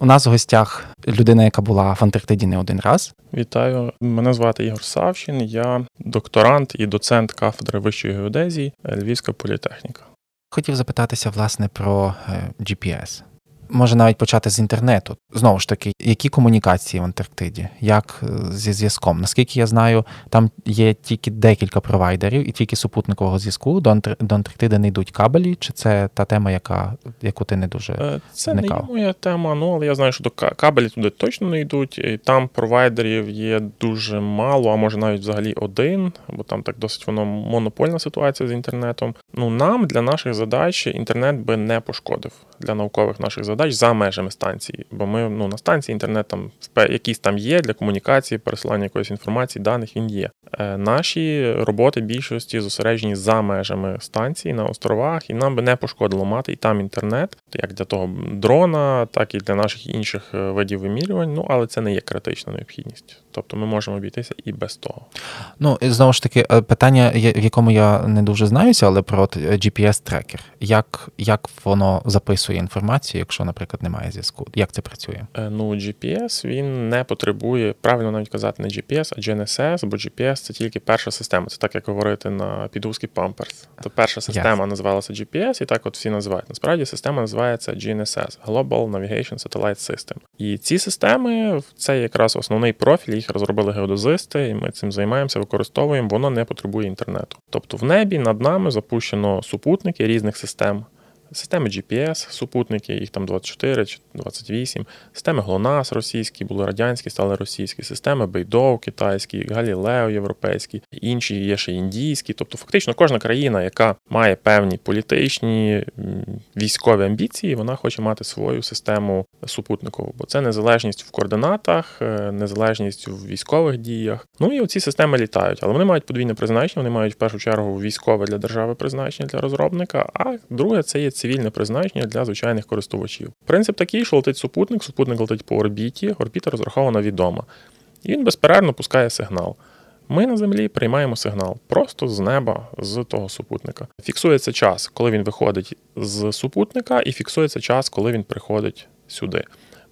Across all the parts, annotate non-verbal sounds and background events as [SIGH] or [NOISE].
У нас в гостях людина, яка була в Антарктиді не один раз. Вітаю, мене звати Ігор Савчин. Я докторант і доцент кафедри вищої геодезії Львівська політехніка. Хотів запитатися власне про е, GPS. Може навіть почати з інтернету. Знову ж таки, які комунікації в Антарктиді? Як е, зі зв'язком? Наскільки я знаю, там є тільки декілька провайдерів і тільки супутникового зв'язку. До до Антарктиди не йдуть кабелі, чи це та тема, яка яку ти не дуже е, це вникав? не моя тема. Ну але я знаю, що до кабелі туди точно не йдуть. І Там провайдерів є дуже мало, а може навіть взагалі один, бо там так досить воно монопольна ситуація з інтернетом. Ну нам для наших задач інтернет би не пошкодив для наукових наших задач за межами станції. Бо ми ну на станції інтернет там якийсь там є для комунікації, пересилання якоїсь інформації, даних він є. Е, наші роботи більшості зосереджені за межами станції на островах, і нам би не пошкодило мати і там інтернет, як для того дрона, так і для наших інших е, видів вимірювань. Ну але це не є критична необхідність. Тобто ми можемо обійтися і без того. Ну знову ж таки, е, питання, в якому я не дуже знаюся, але про GPS-трекер. Як як воно записує інформацію, якщо, наприклад, немає зв'язку? Як це працює? Ну, GPS він не потребує правильно навіть казати не GPS, а GNSS, бо GPS це тільки перша система. Це так як говорити на підгузки Pampers. То перша система yes. називалася GPS, і так от всі називають. Насправді система називається GNSS Global Navigation Satellite System. І ці системи це якраз основний профіль. Їх розробили геодезисти, і ми цим займаємося, використовуємо. Воно не потребує інтернету. Тобто в небі над нами запущено супутники різних систем системи GPS, супутники, їх там 24 чи 28, системи ГЛОНАСС російські, були радянські, стали російські, системи Бейдоу китайські, Галілео європейські, інші є ще індійські. Тобто, фактично, кожна країна, яка має певні політичні військові амбіції, вона хоче мати свою систему супутникову, бо це незалежність в координатах, е, незалежність в військових діях. Ну і оці системи літають, але вони мають подвійне призначення, вони мають в першу чергу військове для держави призначення для розробника, а друге це є цивільне призначення для звичайних користувачів. Принцип такий, що летить супутник, супутник летить по орбіті, орбіта розрахована відома. І він безперервно пускає сигнал. Ми на землі приймаємо сигнал просто з неба, з того супутника. Фіксується час, коли він виходить з супутника, і фіксується час, коли він приходить сюди.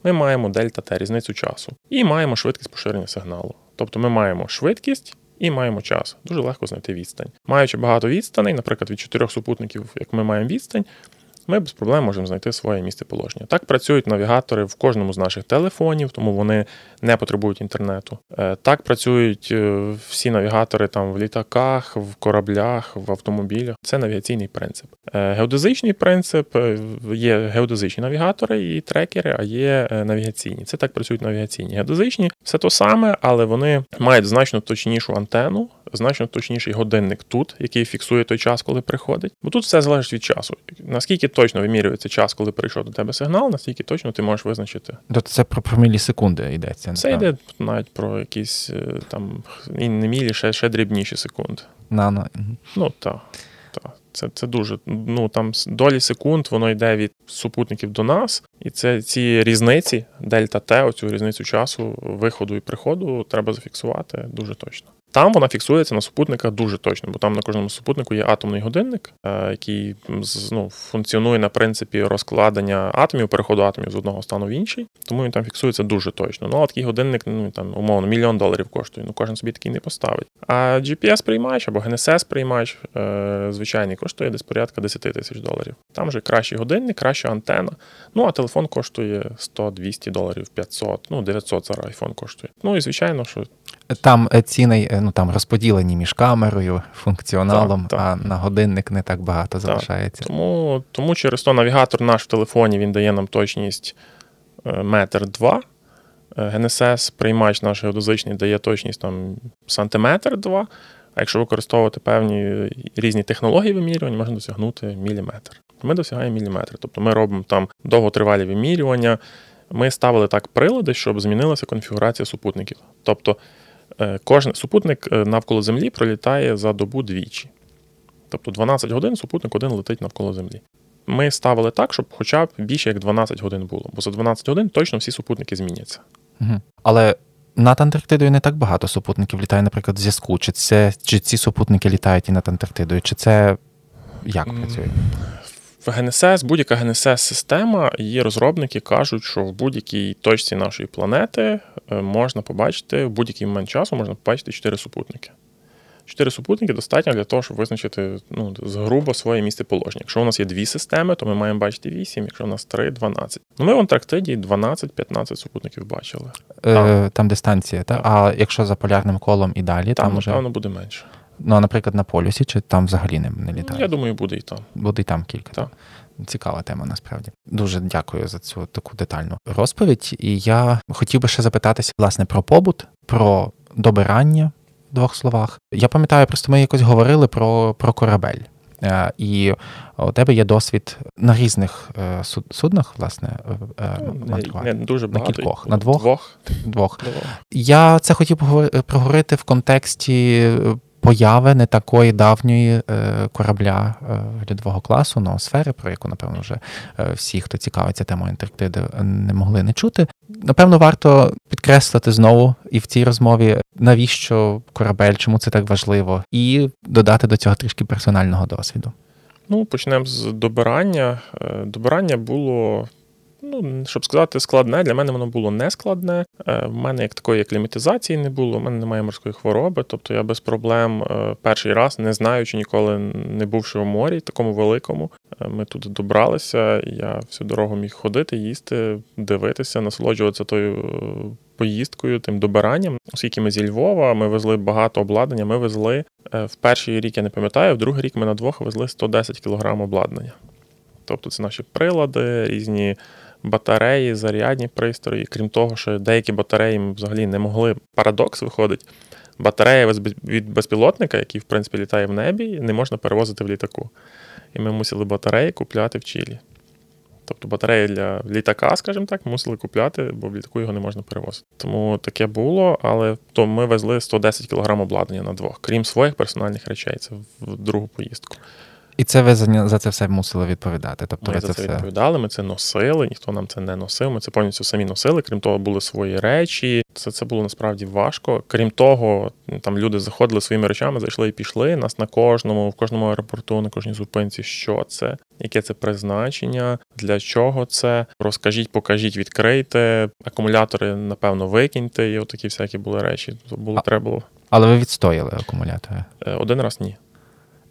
Ми маємо дельта Т, різницю часу, і маємо швидкість поширення сигналу. Тобто ми маємо швидкість і маємо час. Дуже легко знайти відстань. Маючи багато відстаней, наприклад, від чотирьох супутників, як ми маємо відстань, ми без проблем можемо знайти своє місце положення. Так працюють навігатори в кожному з наших телефонів, тому вони не потребують інтернету. Е, так працюють е, всі навігатори там в літаках, в кораблях, в автомобілях. Це навігаційний принцип. Е, геодезичний принцип є геодезичні навігатори і трекери, а є навігаційні. Це так працюють навігаційні. Геодезичні все то саме, але вони мають значно точнішу антенну значно точніший годинник тут, який фіксує той час, коли приходить. Бо тут все залежить від часу. Наскільки точно вимірюється час, коли прийшов до тебе сигнал, настільки точно ти можеш визначити. Тобто це про, про мілісекунди йдеться. Це йде навіть про якісь е, там і не мілі, ще ще дрібніші секунди. Нано. Ну так. Так, це це дуже ну там долі секунд воно йде від супутників до нас, і це ці різниці, дельта Т, оцю різницю часу виходу і приходу треба зафіксувати дуже точно. Там вона фіксується на супутниках дуже точно, бо там на кожному супутнику є атомний годинник, е, який ну, функціонує на принципі розкладення атомів, переходу атомів з одного стану в інший, тому він там фіксується дуже точно. Ну а такий годинник, ну там умовно, мільйон доларів коштує. Ну кожен собі такий не поставить. А GPS-приймач або GNSS-приймач е, звичайний коштує десь порядка 10 тисяч доларів. Там вже кращий годинник, краща антена. Ну а телефон коштує 100-200 доларів, 500, ну 900 зараз айфон коштує. Ну і звичайно, що там е, ціни е, ну там розподілені між камерою, функціоналом, так, так. а на годинник не так багато залишається. Тому тому через то навігатор наш в телефоні він дає нам точність е, метр два. GNSS приймач наш геодезичний дає точність там сантиметр два. А якщо використовувати певні різні технології вимірювань, можна досягнути міліметр. Ми досягаємо міліметр. Тобто ми робимо там довготривалі вимірювання. Ми ставили так прилади, щоб змінилася конфігурація супутників. Тобто кожен супутник е, навколо Землі пролітає за добу двічі. Тобто 12 годин супутник один летить навколо Землі. Ми ставили так, щоб хоча б більше як 12 годин було, бо за 12 годин точно всі супутники зміняться. Угу. Але над Антарктидою не так багато супутників літає, наприклад, в зв'язку. Чи це чи ці супутники літають і над Антарктидою? Чи це як працює? В ГНСС, будь-яка ГНСС-система, її розробники кажуть, що в будь-якій точці нашої планети е, можна побачити в будь-який момент часу можна побачити чотири супутники. Чотири супутники достатньо для того, щоб визначити ну, грубо своє місце положення. Якщо у нас є дві системи, то ми маємо бачити вісім, якщо у нас три 12. Ну ми в Антарктиді 12-15 супутників бачили. Е, там. там дистанція, так? А якщо за полярним колом і далі, там, там уже... напевно, буде менше. Ну, а, наприклад, на полюсі, чи там взагалі не, не літає? Я думаю, буде і там. Буде і там кілька. Так. Цікава тема, насправді. Дуже дякую за цю таку детальну розповідь. І я хотів би ще запитатися, власне, про побут, про добирання в двох словах. Я пам'ятаю, просто ми якось говорили про, про корабель. Е, і у тебе є досвід на різних е, суднах, власне, е, ну, не, не дуже багато. На кількох, на двох? Двох. двох. Я це хотів проговорити в контексті появи не такої давньої е, корабля льодового класу ноосфери, про яку, напевно, вже е, всі, хто цікавиться темою Антарктиди, не могли не чути. Напевно, варто підкреслити знову і в цій розмові, навіщо корабель, чому це так важливо, і додати до цього трішки персонального досвіду. Ну, почнемо з добирання. Е, добирання було ну, щоб сказати, складне. Для мене воно було не складне. Е, в мене як такої кліматизації не було, в мене немає морської хвороби. Тобто я без проблем е, перший раз, не знаючи ніколи не бувши в морі, такому великому. Е, ми туди добралися. Я всю дорогу міг ходити, їсти, дивитися, насолоджуватися тою. Поїздкою, тим добиранням, оскільки ми зі Львова, ми везли багато обладнання. Ми везли в перший рік, я не пам'ятаю, в другий рік ми на двох везли 110 кг обладнання. Тобто це наші прилади, різні батареї, зарядні пристрої. Крім того, що деякі батареї ми взагалі не могли. Парадокс виходить. Батарея від безпілотника, який, в принципі, літає в небі, не можна перевозити в літаку. І ми мусили батареї купляти в Чилі. Тобто батареї для літака, скажімо так, мусили купляти, бо в літаку його не можна перевозити. Тому таке було, але то ми везли 110 кг обладнання на двох, крім своїх персональних речей. Це в другу поїздку. І це ви за це все мусили відповідати. Тобто Ми ви за це, це відповідали, ми це носили, ніхто нам це не носив. Ми це повністю самі носили. Крім того, були свої речі. Це це було насправді важко. Крім того, там люди заходили своїми речами, зайшли і пішли. Нас на кожному, в кожному аеропорту, на кожній зупинці, що це, яке це призначення, для чого це. Розкажіть, покажіть, відкрийте. Акумулятори, напевно, викиньте. І отакі всякі були речі. Було а, треба було. Але ви відстояли акумулятори? Е, один раз ні.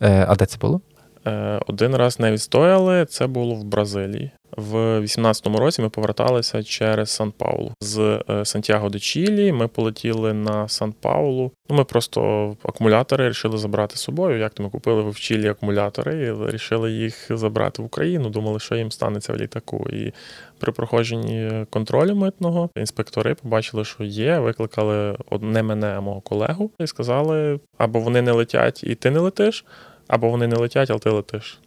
Е, а де це було? Е, один раз не відстояли, це було в Бразилії. В 18-му році ми поверталися через Сан Паулу. З е, Сантьяго де Чілі ми полетіли на Сан Паулу. Ну, Ми просто акумулятори вирішили забрати з собою. Як то ми купили в Чілі акумулятори і вирішили їх забрати в Україну. Думали, що їм станеться в літаку. І при проходженні контролю митного інспектори побачили, що є. Викликали не мене, а мого колегу, і сказали: або вони не летять, і ти не летиш. Або вони не летять, але ти летиш.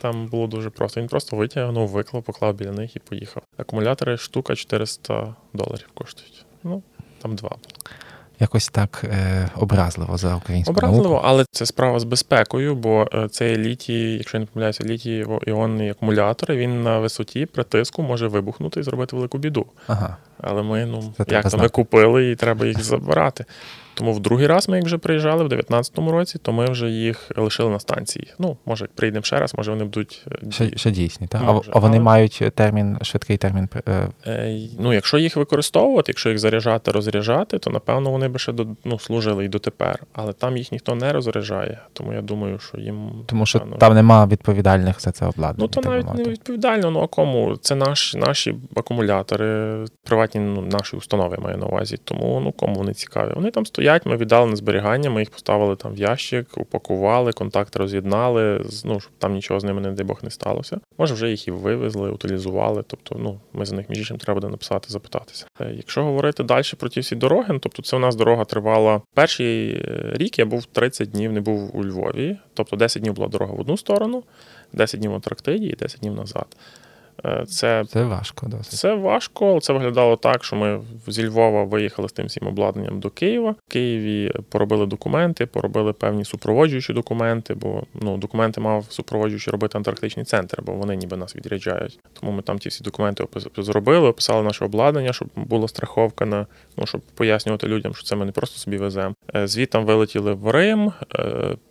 Там було дуже просто. Він просто витягнув, виклав, поклав біля них і поїхав. Акумулятори штука 400 доларів коштують. Ну, там два. Якось так е, образливо за українську Образливо, науку. але це справа з безпекою, бо е, цей літій, якщо я не помиляюся, літій іонний акумулятор, він на висоті при тиску може вибухнути і зробити велику біду. Ага. Але ми, ну, це як то ми купили і треба їх забирати. Тому в другий раз ми, як вже приїжджали в 19-му році, то ми вже їх лишили на станції. Ну, може, як прийдемо ще раз, може вони будуть е, ще, ще дійсні, так? Може, а вони але... мають термін, швидкий термін. Е... Е, ну, якщо їх використовувати, якщо їх заряджати, розряджати, то напевно вони би ще до ну, служили і дотепер. Але там їх ніхто не розряджає. Тому я думаю, що їм тому, що напевно... там нема відповідальних за це обладнання. Ну то навіть не відповідально. Ну а кому це наш, наші акумулятори, приватні ну, наші установи маю на увазі. Тому ну кому вони цікаві. Вони там стоять стоять, ми віддали на зберігання, ми їх поставили там в ящик, упакували, контакти роз'єднали, ну, щоб там нічого з ними, не дай Бог, не сталося. Може, вже їх і вивезли, утилізували. Тобто, ну, ми за них між іншим треба буде написати, запитатися. Е, якщо говорити далі про ті всі дороги, ну, тобто це у нас дорога тривала. Перший е, рік я був 30 днів, не був у Львові, тобто 10 днів була дорога в одну сторону, 10 днів в Антарктиді і 10 днів назад. Е, це це важко. досить. Це важко. Це виглядало так, що ми зі Львова виїхали з тим всім обладнанням до Києва. В Києві поробили документи, поробили певні супроводжуючі документи, бо ну, документи мав супроводжуючи робити антарктичний центр, бо вони ніби нас відряджають. Тому ми там ті всі документи зробили, описали наше обладнання, щоб була страховка на ну, щоб пояснювати людям, що це ми не просто собі веземо. Е, звідти вилетіли в Рим.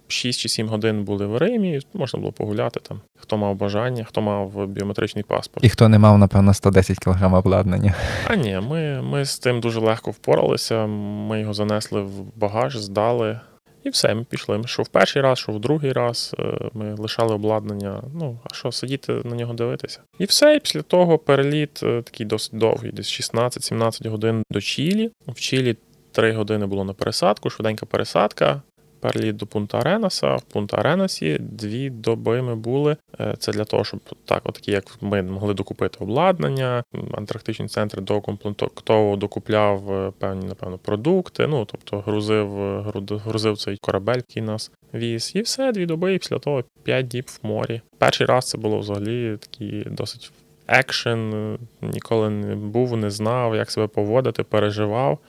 Е, 6 чи 7 годин були в Римі, можна було погуляти там, хто мав бажання, хто мав біометричний паспорт. І хто не мав, напевно, 110 кг обладнання. А ні, ми, ми з тим дуже легко впоралися. Ми його занесли в багаж, здали. І все, ми пішли. Що в перший раз, що в другий раз е, ми лишали обладнання. Ну, а що, сидіти на нього дивитися? І все. І після того переліт е, такий досить довгий, десь 16-17 годин до Чилі. В Чилі 3 години було на пересадку, швиденька пересадка переліт до Пунта Аренаса. В Пунта Аренасі дві доби ми були. Е, це для того, щоб так, от як ми могли докупити обладнання. Антарктичний центр докомплектовував, докупляв е, певні, напевно, продукти. Ну тобто грузив, е, грузив цей корабель, який нас віз. І все, дві доби, і після того п'ять діб в морі. Перший раз це було взагалі такий досить екшен. Ніколи не був, не знав, як себе поводити, переживав.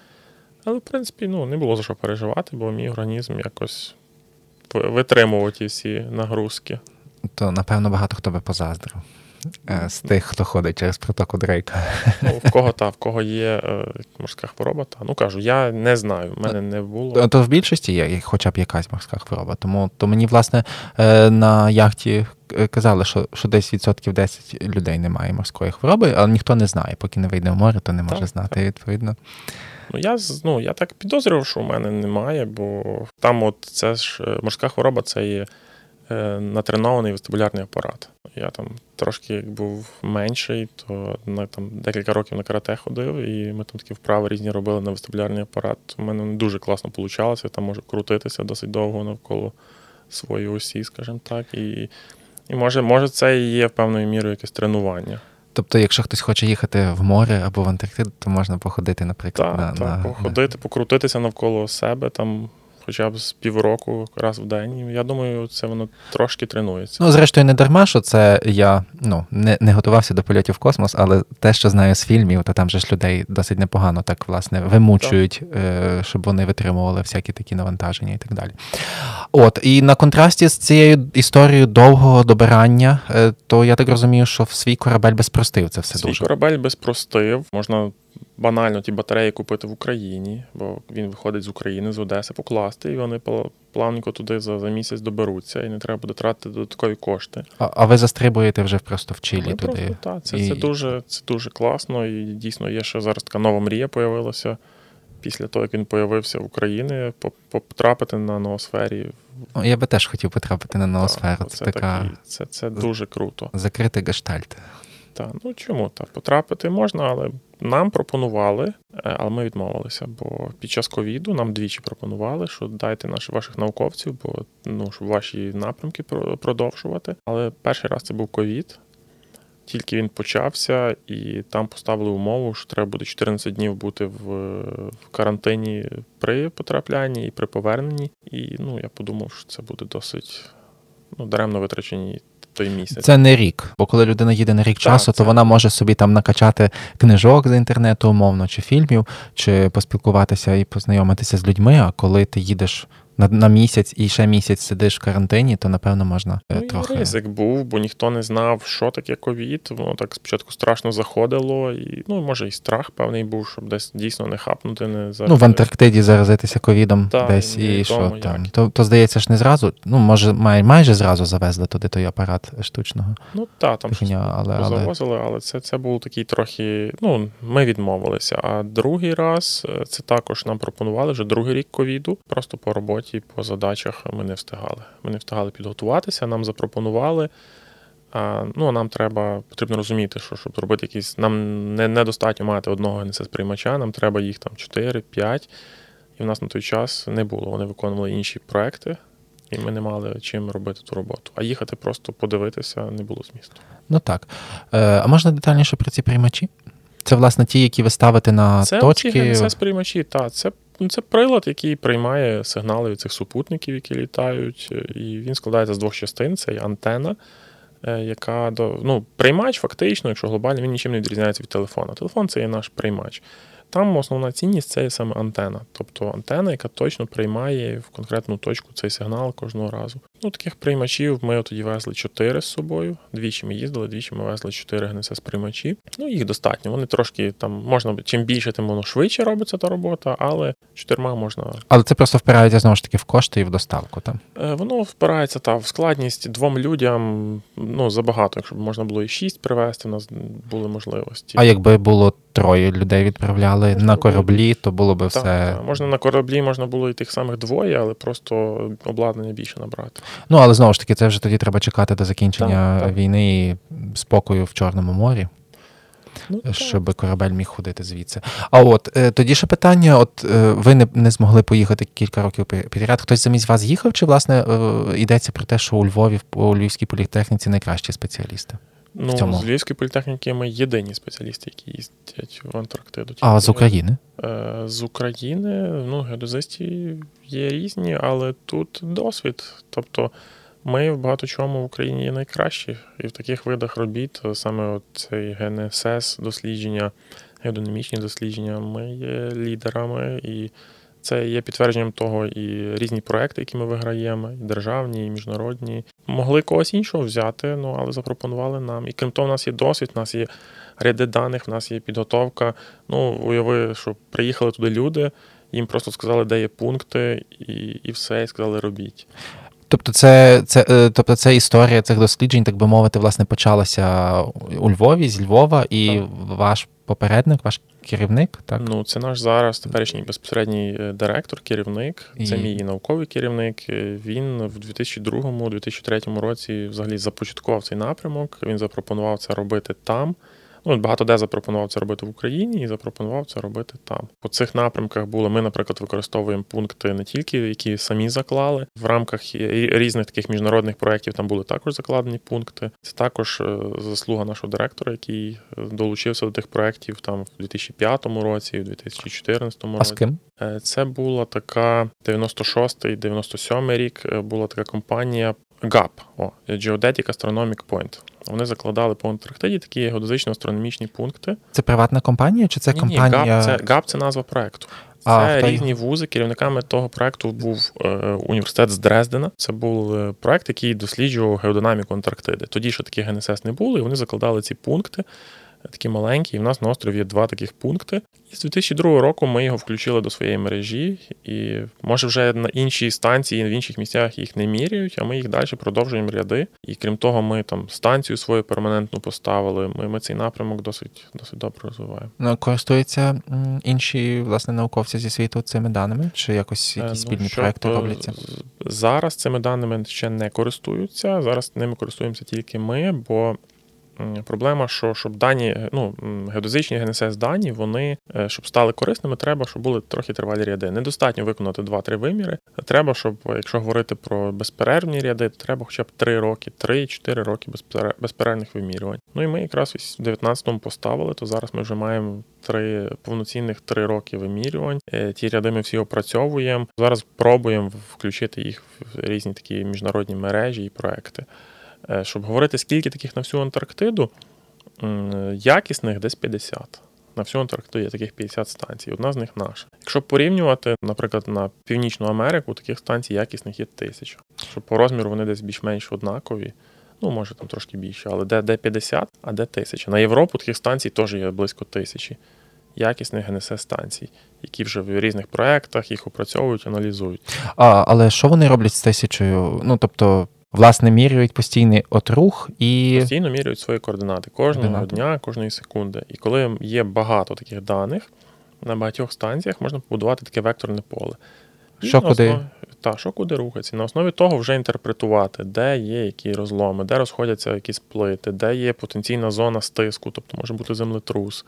Але, в принципі, ну, не було за що переживати, бо мій організм якось витримував ті всі нагрузки. То, напевно, багато хто би позаздрив. Е, з тих, хто ходить через протоку Дрейка. Ну, В кого та, в кого є е, морська хвороба, та. Ну кажу, я не знаю, в мене не було. То в більшості є хоча б якась морська хвороба. Тому то мені, власне, е, на яхті казали, що що десь відсотків 10 людей немає морської хвороби, але ніхто не знає. Поки не вийде в море, то не може так, знати, так. відповідно. Ну, я ну, я так підозрював, що у мене немає, бо там от це ж е, морська хвороба це є е, натренований вестибулярний апарат. Я там трошки як був менший, то на там декілька років на карате ходив, і ми там такі вправи різні робили на вестибулярний апарат. У мене не дуже класно вийшло, там можу крутитися досить довго навколо своєї осі, скажімо так. І і може, може, це і є певною мірою якесь тренування. Тобто, якщо хтось хоче їхати в море або в Антарктиду, то можна походити, наприклад, так, на, так, на походити, покрутитися навколо себе там хоча б з півроку раз в день. Я думаю, це воно трошки тренується. Ну, зрештою, не дарма, що це я ну, не не готувався до польотів в космос, але те, що знаю з фільмів, то там же ж людей досить непогано так власне вимучують, так. щоб вони витримували всякі такі навантаження і так далі. От, і на контрасті з цією історією довгого добирання, е, то я так розумію, що в свій корабель безпростив це все свій дуже. Свій корабель безпростив. Можна банально ті батареї купити в Україні, бо він виходить з України, з Одеси, покласти, і вони плавненько туди за за місяць доберуться, і не треба буде тратити додаткові кошти. А а ви застрибуєте вже просто в Чилі туди? Просто, так, це, і... це дуже це дуже класно. І дійсно є ще зараз така нова мрія появилася. Після того, як він появився в Україні, потрапити на ноосфері. Я би теж хотів потрапити на ноосферу. Так, це, це, така... такий, це, це дуже круто. Закритий гештальт. Так, ну чому так? Потрапити можна, але нам пропонували, е, але ми відмовилися. Бо під час ковіду нам двічі пропонували, що дайте наших ваших науковців, бо ну щоб ваші напрямки продовжувати. Але перший раз це був ковід. Тільки він почався, і там поставили умову, що треба буде 14 днів бути в, в карантині при потраплянні і при поверненні. І ну я подумав, що це буде досить ну, даремно витрачені той місяць. Це не рік, бо коли людина їде на рік часу, це... то вона може собі там накачати книжок з інтернету, умовно, чи фільмів, чи поспілкуватися і познайомитися з людьми. А коли ти їдеш на на місяць і ще місяць сидиш в карантині, то напевно можна е, ну, трохи. ризик був, бо ніхто не знав, що таке ковід. Воно так спочатку страшно заходило, і ну може і страх певний був, щоб десь дійсно не хапнути, не зараз. Ну в Антарктиді заразитися ковідом та, десь і що там. То то здається ж не зразу. Ну може май, майже зразу завезли туди той апарат штучного. Ну так, там Хіня, але, але... завозили, але це це був такий трохи. Ну ми відмовилися. А другий раз е, це також нам пропонували вже другий рік ковіду, просто по роботі роботі по задачах ми не встигали. Ми не встигали підготуватися, нам запропонували. А, ну, Нам треба потрібно розуміти, що щоб робити якісь. Нам не, недостатньо мати одного ГНСС-приймача, нам треба їх там 4-5. І в нас на той час не було. Вони виконували інші проекти, і ми не мали чим робити ту роботу. А їхати просто подивитися не було змісту. Ну так. Е, А можна детальніше про ці приймачі? Це, власне, ті, які ви ставите на це точки. Це ГНСС-приймачі, так. Це Це прилад, який приймає сигнали від цих супутників, які літають, і він складається з двох частин: це антена, е, яка до ну, приймач, фактично, якщо глобально, він нічим не відрізняється від телефона. Телефон це є наш приймач. Там основна цінність це саме антена. Тобто антена, яка точно приймає в конкретну точку цей сигнал кожного разу. Ну, таких приймачів ми тоді везли чотири з собою. Двічі ми їздили, двічі ми везли чотири ГНСС приймачі. Ну, їх достатньо. Вони трошки там можна чим більше, тим воно швидше робиться та робота, але чотирма можна. Але це просто впирається знову ж таки в кошти і в доставку. там? Е, воно впирається та в складність двом людям. Ну забагато. Якщо б можна було і шість привезти, у нас були можливості. А якби було троє людей відправляли можна на кораблі, то було би все. Так, можна на кораблі, можна було і тих самих двоє, але просто обладнання більше набрати. Ну але знову ж таки, це вже тоді треба чекати до закінчення так, так. війни і спокою в Чорному морі. Ну, щоб корабель міг ходити звідси. А от е, тоді ще питання: от е, ви не не змогли поїхати кілька років підряд. Хтось замість вас їхав? Чи власне е, йдеться про те, що у Львові у Львівській політехніці найкращі спеціалісти? Ну, в цьому? з Львівської політехніки ми єдині спеціалісти, які їздять в Антарктиду. А з України? З України ну, геодезисті є різні, але тут досвід. Тобто ми в багато чому в Україні є найкращі. І в таких видах робіт, саме цей ГНСС, дослідження, геодинамічні дослідження, ми є лідерами, і це є підтвердженням того і різні проекти, які ми виграємо, і державні, і міжнародні. Могли когось іншого взяти, ну але запропонували нам. І крім того, у нас є досвід, у нас є ряди даних, в нас є підготовка. Ну, уяви, що приїхали туди люди, їм просто сказали, де є пункти, і і все, і сказали, робіть. Тобто, це це, е, тобто, це історія цих досліджень, так би мовити, власне, почалася у Львові, з Львова, і так. ваш попередник, ваш керівник, так? Ну, це наш зараз теперішній безпосередній е, директор, керівник. Це і... мій науковий керівник. Е, він в 2002-2003 році взагалі започаткував цей напрямок. Він запропонував це робити там. Ну, багато де запропонував це робити в Україні і запропонував це робити там. По цих напрямках було. Ми, наприклад, використовуємо пункти не тільки які самі заклали в рамках різних таких міжнародних проєктів. Там були також закладені пункти. Це також е, заслуга нашого директора, який е, долучився до тих проєктів там в 2005 році, в 2014 році. А з ким? Е, це була така 96-97 рік. Була така компанія GAP, о, Geodetic Astronomic Point. Вони закладали по Антарктиді такі геодезично астрономічні пункти. Це приватна компанія чи це ні, компанія? Ні, ГАП це, ГАП це назва проекту. Це а, різні та... вузи. Керівниками того проекту був е, університет з Дрездена. Це був е, проект, який досліджував геодинаміку Антарктиди. Тоді ще таких ГНСС не було, і вони закладали ці пункти такі маленькі, і в нас на острові є два таких пункти. І з 2002 року ми його включили до своєї мережі, і може вже на іншій станції, в інших місцях їх не міряють, а ми їх далі продовжуємо ряди. І крім того, ми там станцію свою перманентну поставили. Ми ми цей напрямок досить досить добре розвиваємо. Ну, користуються інші власне науковці зі світу цими даними, чи якось якісь е, спільні ну, проекти робляться? Зараз цими даними ще не користуються. Зараз ними користуємося тільки ми, бо Проблема, що щоб дані, ну геодезичні ГНСС дані, вони е, щоб стали корисними, треба, щоб були трохи тривалі ряди. Недостатньо виконати 2-3 виміри. Треба, щоб, якщо говорити про безперервні ряди, то треба хоча б 3 роки, 3-4 роки безперервних вимірювань. Ну і ми якраз в 19-му поставили, то зараз ми вже маємо три повноцінних 3 роки вимірювань. Е, ті ряди ми всі опрацьовуємо. Зараз пробуємо включити їх в різні такі міжнародні мережі і проекти. Е, щоб говорити, скільки таких на всю Антарктиду, якісних десь 50. На всю Антарктиду є таких 50 станцій. Одна з них наша. Якщо порівнювати, наприклад, на Північну Америку, таких станцій якісних є тисяча. Щоб по розміру вони десь більш-менш однакові. Ну, може там трошки більше, але де де 50, а де тисяча. На Європу таких станцій теж є близько тисячі якісних ГНСС станцій, які вже в різних проєктах їх опрацьовують, аналізують. А, Але що вони роблять з тисячою? Ну тобто Власне, міряють постійний отрух і. Постійно міряють свої координати кожного координати. дня, кожної секунди. І коли є багато таких даних, на багатьох станціях можна побудувати таке векторне поле. І що куди? Основ... Та, що куди рухається. На основі того вже інтерпретувати, де є які розломи, де розходяться якісь плити, де є потенційна зона стиску, тобто може бути землетрус,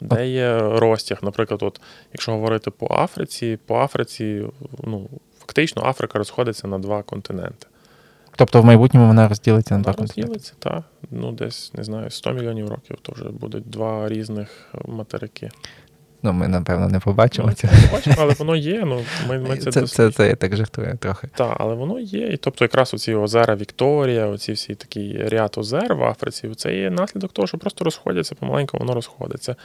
де є розтяг. Наприклад, от, якщо говорити по Африці, по Африці, ну, фактично Африка розходиться на два континенти. Тобто в майбутньому вона розділиться на два континенти? Розділиться, так. Ну, десь, не знаю, 100 мільйонів років то вже будуть два різних материки. Ну, ми, напевно, не побачимо це. Не побачимо, але воно є. Ну, ми, ми Це [LAUGHS] це, це, це я так жартую трохи. Так, але воно є. І тобто, якраз оці озера Вікторія, оці всі такі ряд озер в Африці, це є наслідок того, що просто розходяться, помаленьку воно розходиться.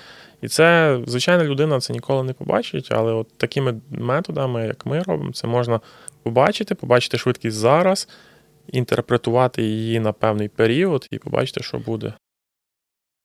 І це, звичайна людина це ніколи не побачить, але от такими методами, як ми робимо, це можна побачити, побачити швидкість зараз інтерпретувати її на певний період і побачити, що буде.